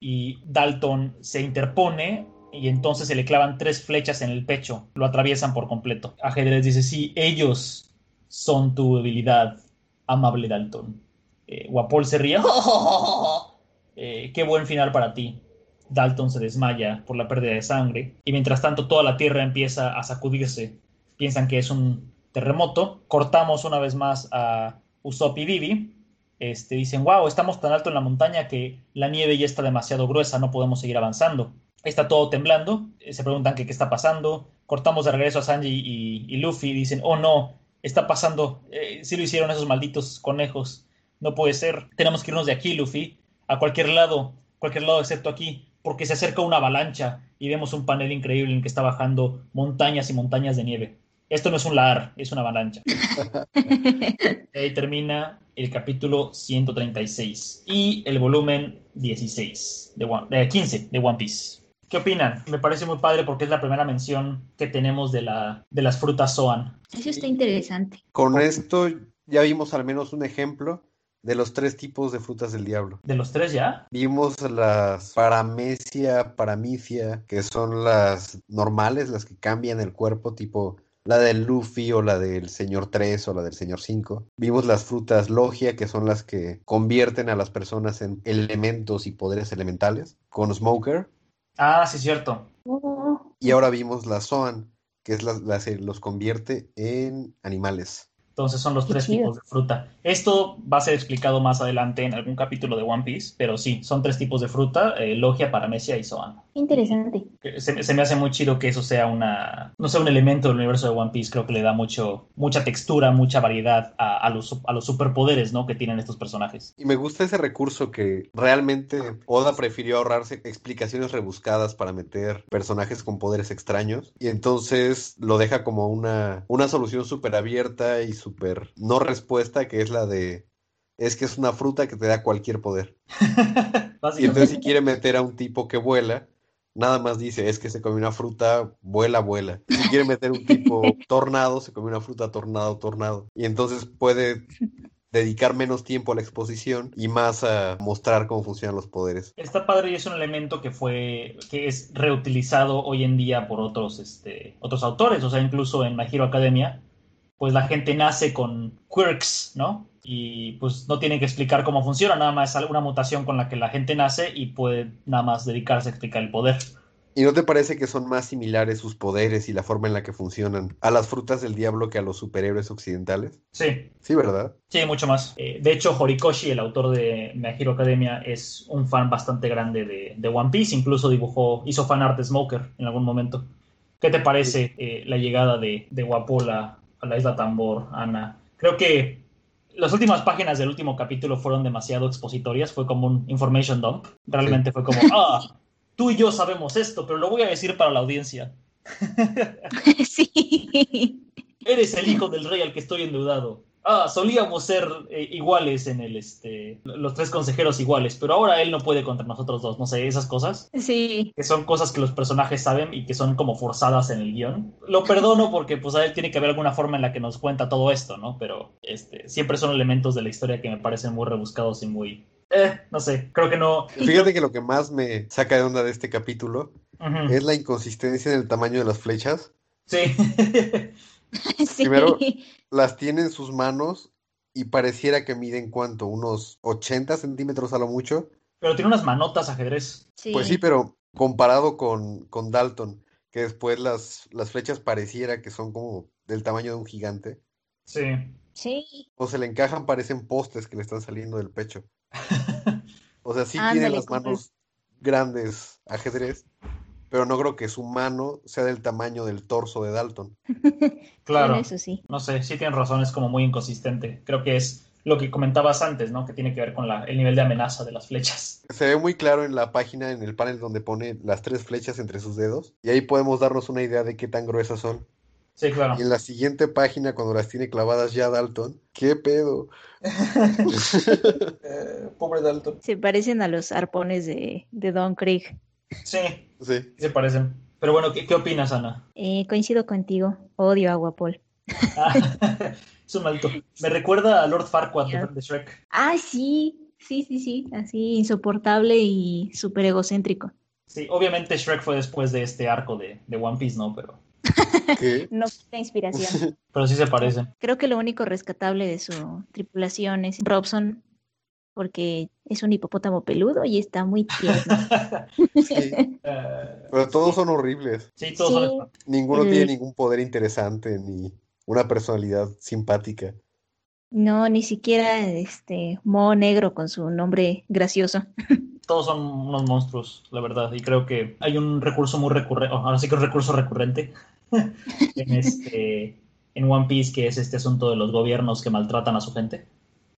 y Dalton se interpone y entonces se le clavan tres flechas en el pecho, lo atraviesan por completo. Ajedrez dice, sí, ellos son tu debilidad, amable Dalton. Eh, Guapol se ríe, eh, qué buen final para ti. Dalton se desmaya por la pérdida de sangre y mientras tanto toda la tierra empieza a sacudirse. Piensan que es un terremoto. Cortamos una vez más a Usopp y Vivi este, dicen, wow, estamos tan alto en la montaña que la nieve ya está demasiado gruesa, no podemos seguir avanzando. Está todo temblando, eh, se preguntan qué está pasando, cortamos de regreso a Sanji y, Luffy, dicen, oh no, está pasando, eh, si lo hicieron esos malditos conejos, no puede ser, tenemos que irnos de aquí, Luffy, a cualquier lado, cualquier lado excepto aquí, porque se acerca una avalancha y vemos un panel increíble en que está bajando montañas y montañas de nieve. Esto no es un lar, es una avalancha. Ahí termina el capítulo 136 y el volumen 16 de, One, 15 de One Piece. ¿Qué opinan? Me parece muy padre porque es la primera mención que tenemos de, la, de las frutas Zoan. Eso está interesante. Con esto ya vimos al menos un ejemplo de los tres tipos de frutas del diablo. ¿De los tres ya? Vimos las paramecia, paramicia, que son las normales, las que cambian el cuerpo, tipo la del Luffy o la del Señor 3 o la del Señor 5. Vimos las frutas Logia, que son las que convierten a las personas en elementos y poderes elementales, con Smoker. Ah, sí, cierto. Y ahora vimos la Zoan, que es la que los convierte en animales. Entonces son los tres tipos de fruta. Esto va a ser explicado más adelante en algún capítulo de One Piece, pero sí, son tres tipos de fruta, eh, Logia, Paramecia y Zoan. Interesante. Se, me hace muy chido que eso sea una, no sea un elemento del universo de One Piece, creo que le da mucho, mucha textura, mucha variedad a, los, a los superpoderes ¿no? que tienen estos personajes. Y me gusta ese recurso que realmente Oda prefirió ahorrarse explicaciones rebuscadas para meter personajes con poderes extraños y entonces lo deja como una, una solución súper abierta y súper no respuesta, que es la de es que es una fruta que te da cualquier poder. y entonces si quiere meter a un tipo que vuela, nada más dice, es que se come una fruta, vuela, vuela. Si quiere meter un tipo tornado, se come una fruta, tornado, tornado. Y entonces puede dedicar menos tiempo a la exposición y más a mostrar cómo funcionan los poderes. Está padre y es un elemento que fue que es reutilizado hoy en día por otros este otros autores, o sea, incluso en My Hero Academia pues la gente nace con quirks, ¿no? Y pues no tienen que explicar cómo funciona, nada más es alguna mutación con la que la gente nace y puede nada más dedicarse a explicar el poder. ¿Y no te parece que son más similares sus poderes y la forma en la que funcionan a las frutas del diablo que a los superhéroes occidentales? Sí. Sí, ¿verdad? Sí, mucho más. Eh, de hecho, Horikoshi, el autor de My Hero Academia, es un fan bastante grande de, de One Piece. Incluso dibujó, hizo fan art de Smoker en algún momento. ¿Qué te parece eh, la llegada de, de Guapola a la isla Tambor, Ana? Creo que las últimas páginas del último capítulo fueron demasiado expositorias. Fue como un information dump. Realmente fue como, ah, tú y yo sabemos esto, pero lo voy a decir para la audiencia. sí. Eres el hijo del rey al que estoy endeudado. Ah, solíamos ser eh, iguales en el, este, los tres consejeros iguales, pero ahora él no puede contra nosotros dos, no sé, esas cosas. Sí. Que son cosas que los personajes saben y que son como forzadas en el guion. Lo perdono porque pues a él tiene que haber alguna forma en la que nos cuenta todo esto, ¿no? Pero este, siempre son elementos de la historia que me parecen muy rebuscados y muy... Eh, no sé, creo que no... Fíjate que lo que más me saca de onda de este capítulo es la inconsistencia en el tamaño de las flechas. Sí. sí. Primero- Las tiene en sus manos y pareciera que miden cuánto, unos 80 centímetros a lo mucho. pero tiene unas manotas ajedrez. Sí. Pues sí, pero comparado con, con Dalton, que después las, las flechas pareciera que son como del tamaño de un gigante. Sí. Sí. O se le encajan, parecen postes que le están saliendo del pecho. O sea, sí tiene las manos grandes ajedrez, pero no creo que su mano sea del tamaño del torso de Dalton. Claro. Bueno, eso sí. No sé, sí tienes razón, es como muy inconsistente. Creo que es lo que comentabas antes, ¿no? Que tiene que ver con la, el nivel de amenaza de las flechas. Se ve muy claro en la página, en el panel donde pone las tres flechas entre sus dedos, y ahí podemos darnos una idea de qué tan gruesas son. Sí, claro. Y en la siguiente página, cuando las tiene clavadas ya Dalton, ¿qué pedo? Eh, pobre Dalton. Se parecen a los arpones de, de Don Krieg. Sí, Sí. se parecen. Pero bueno, ¿qué, qué opinas, Ana? Eh, coincido contigo. Odio a Guapol. Ah, es un malito. Me recuerda a Lord Farquaad de, de Shrek. Ah, sí. Sí, sí, sí. Así insoportable y súper egocéntrico. Sí, obviamente Shrek fue después de este arco de, de One Piece, ¿no? Pero, ¿Qué? No quita inspiración. pero sí se parecen. Creo que lo único rescatable de su tripulación es Robson, porque es un hipopótamo peludo y está muy tierno. Sí. Eh, Pero todos son horribles. sí, todos Sí. son... Ninguno Mm. tiene ningún poder interesante ni una personalidad simpática. No, ni siquiera este moho negro con su nombre gracioso. Todos son unos monstruos, la verdad. Y creo que hay un recurso muy recurrente, ahora sí que un recurso recurrente en, este, en One Piece, que es este asunto de los gobiernos que maltratan a su gente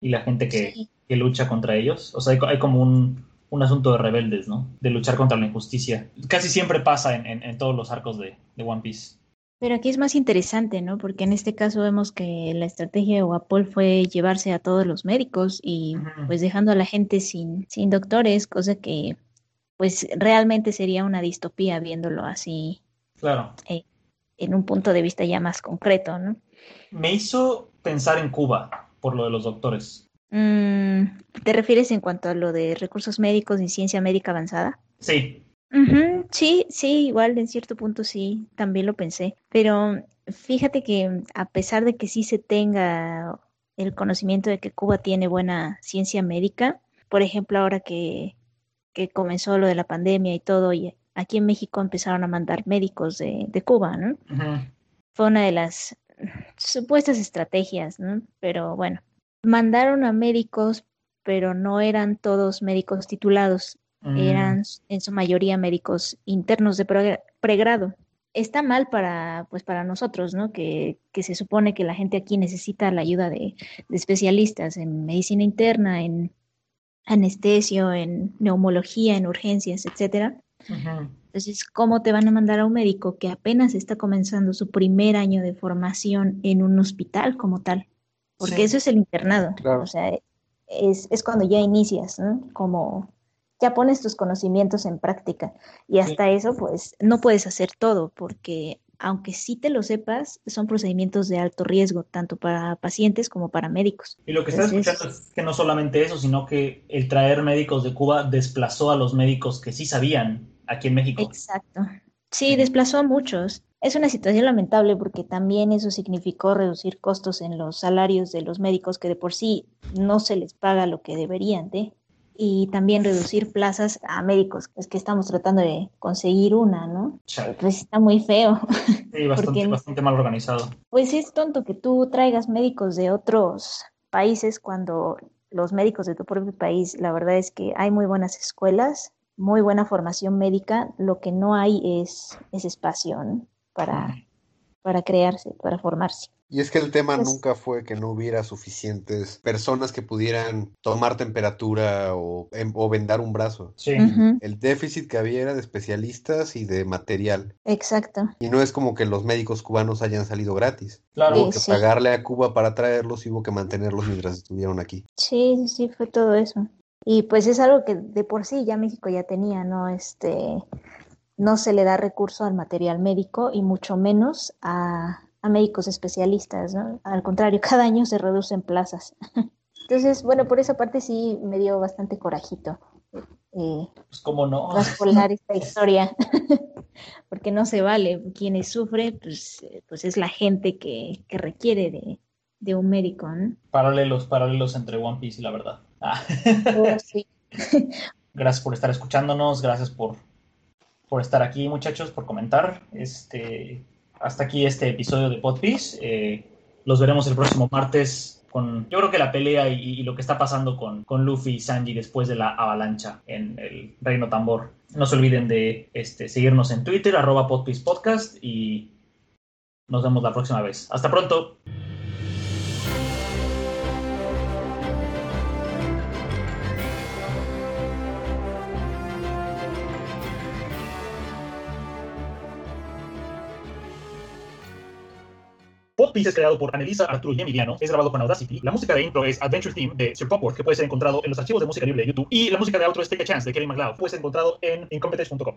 y la gente que, Sí. que lucha contra ellos. O sea, hay, hay como un, un asunto de rebeldes, ¿no? De luchar contra la injusticia. Casi siempre pasa en, en- en todos los arcos de, de One Piece. Pero aquí es más interesante, ¿no? Porque en este caso vemos que la estrategia de Guapol fue llevarse a todos los médicos y pues dejando a la gente sin, sin doctores, cosa que pues realmente sería una distopía viéndolo así Claro. en un punto de vista ya más concreto, ¿no? Me hizo pensar en Cuba por lo de los doctores. Mm, ¿te refieres en cuanto a lo de recursos médicos y ciencia médica avanzada? Sí, sí, sí, igual en cierto punto sí, también lo pensé. Pero fíjate que a pesar de que sí se tenga el conocimiento de que Cuba tiene buena ciencia médica, por ejemplo, ahora que, que comenzó lo de la pandemia y todo, y aquí en México empezaron a mandar médicos de, de Cuba, ¿no? Fue una de las supuestas estrategias, ¿no? Pero bueno, mandaron a médicos, pero no eran todos médicos titulados Mm, eran en su mayoría médicos internos de pre- pregrado. Está mal para, pues para nosotros, ¿no? Que, que se supone que la gente aquí necesita la ayuda de, de especialistas en medicina interna, en anestesio, en neumología, en urgencias, etcétera. Entonces, ¿cómo te van a mandar a un médico que apenas está comenzando su primer año de formación en un hospital como tal? Porque Sí. eso es el internado. Claro. O sea, es, es cuando ya inicias, ¿no? Como ya pones tus conocimientos en práctica. Y hasta eso, pues, no puedes hacer todo, porque aunque sí te lo sepas, son procedimientos de alto riesgo, tanto para pacientes como para médicos. Y lo que estás Entonces- escuchando es que no solamente eso, sino que el traer médicos de Cuba desplazó a los médicos que sí sabían aquí en México. Exacto. Sí, Sí. desplazó a muchos. Es una situación lamentable porque también eso significó reducir costos en los salarios de los médicos que de por sí no se les paga lo que deberían de. Y también reducir plazas a médicos. Es que estamos tratando de conseguir una, ¿no? Pues está muy feo. Sí, bastante, bastante mal organizado. Pues es tonto que tú traigas médicos de otros países cuando los médicos de tu propio país, la verdad es que hay muy buenas escuelas, muy buena formación médica, lo que no hay es, ese espacio para, para crearse, para formarse. Y es que el tema pues nunca fue que no hubiera suficientes personas que pudieran tomar temperatura o, em, o vendar un brazo. Sí. El déficit que había era de especialistas y de material. Exacto. Y no es como que los médicos cubanos hayan salido gratis. Claro. Hubo que pagarle a Cuba para traerlos y hubo que mantenerlos mientras estuvieron aquí. Sí, sí, fue todo eso. Y pues es algo que de por sí ya México ya tenía, ¿no? Este, no se le da recurso al material médico y mucho menos a, médicos especialistas, ¿no? Al contrario, cada año se reducen plazas. Entonces, bueno, por esa parte sí me dio bastante corajito. Eh, pues cómo no. Traspolar esta historia, porque no se vale. Quienes sufren, pues, pues es la gente que, que requiere de, de, un médico, ¿no? Paralelos, paralelos entre One Piece y la verdad. Ah. Oh, sí. gracias por estar escuchándonos, gracias por, por estar aquí, muchachos, por comentar. Este, hasta aquí este episodio de Podpiece. Eh, los veremos el próximo martes con, yo creo que la pelea y, lo que está pasando con, con, Luffy y Sanji después de la avalancha en el Reino Tambor. No se olviden de este, seguirnos en Twitter, arroba Podcast y nos vemos la próxima vez. Hasta pronto. Podpiece es creado por Anelisa, Arturo y Emiliano. Es grabado con Audacity. La música de intro es Adventure Theme de Sir Popworth, que puede ser encontrado en los archivos de música libre de YouTube. Y la música de outro es Take a Chance de Kevin MacLeod. Puede ser encontrado en incompetence.com.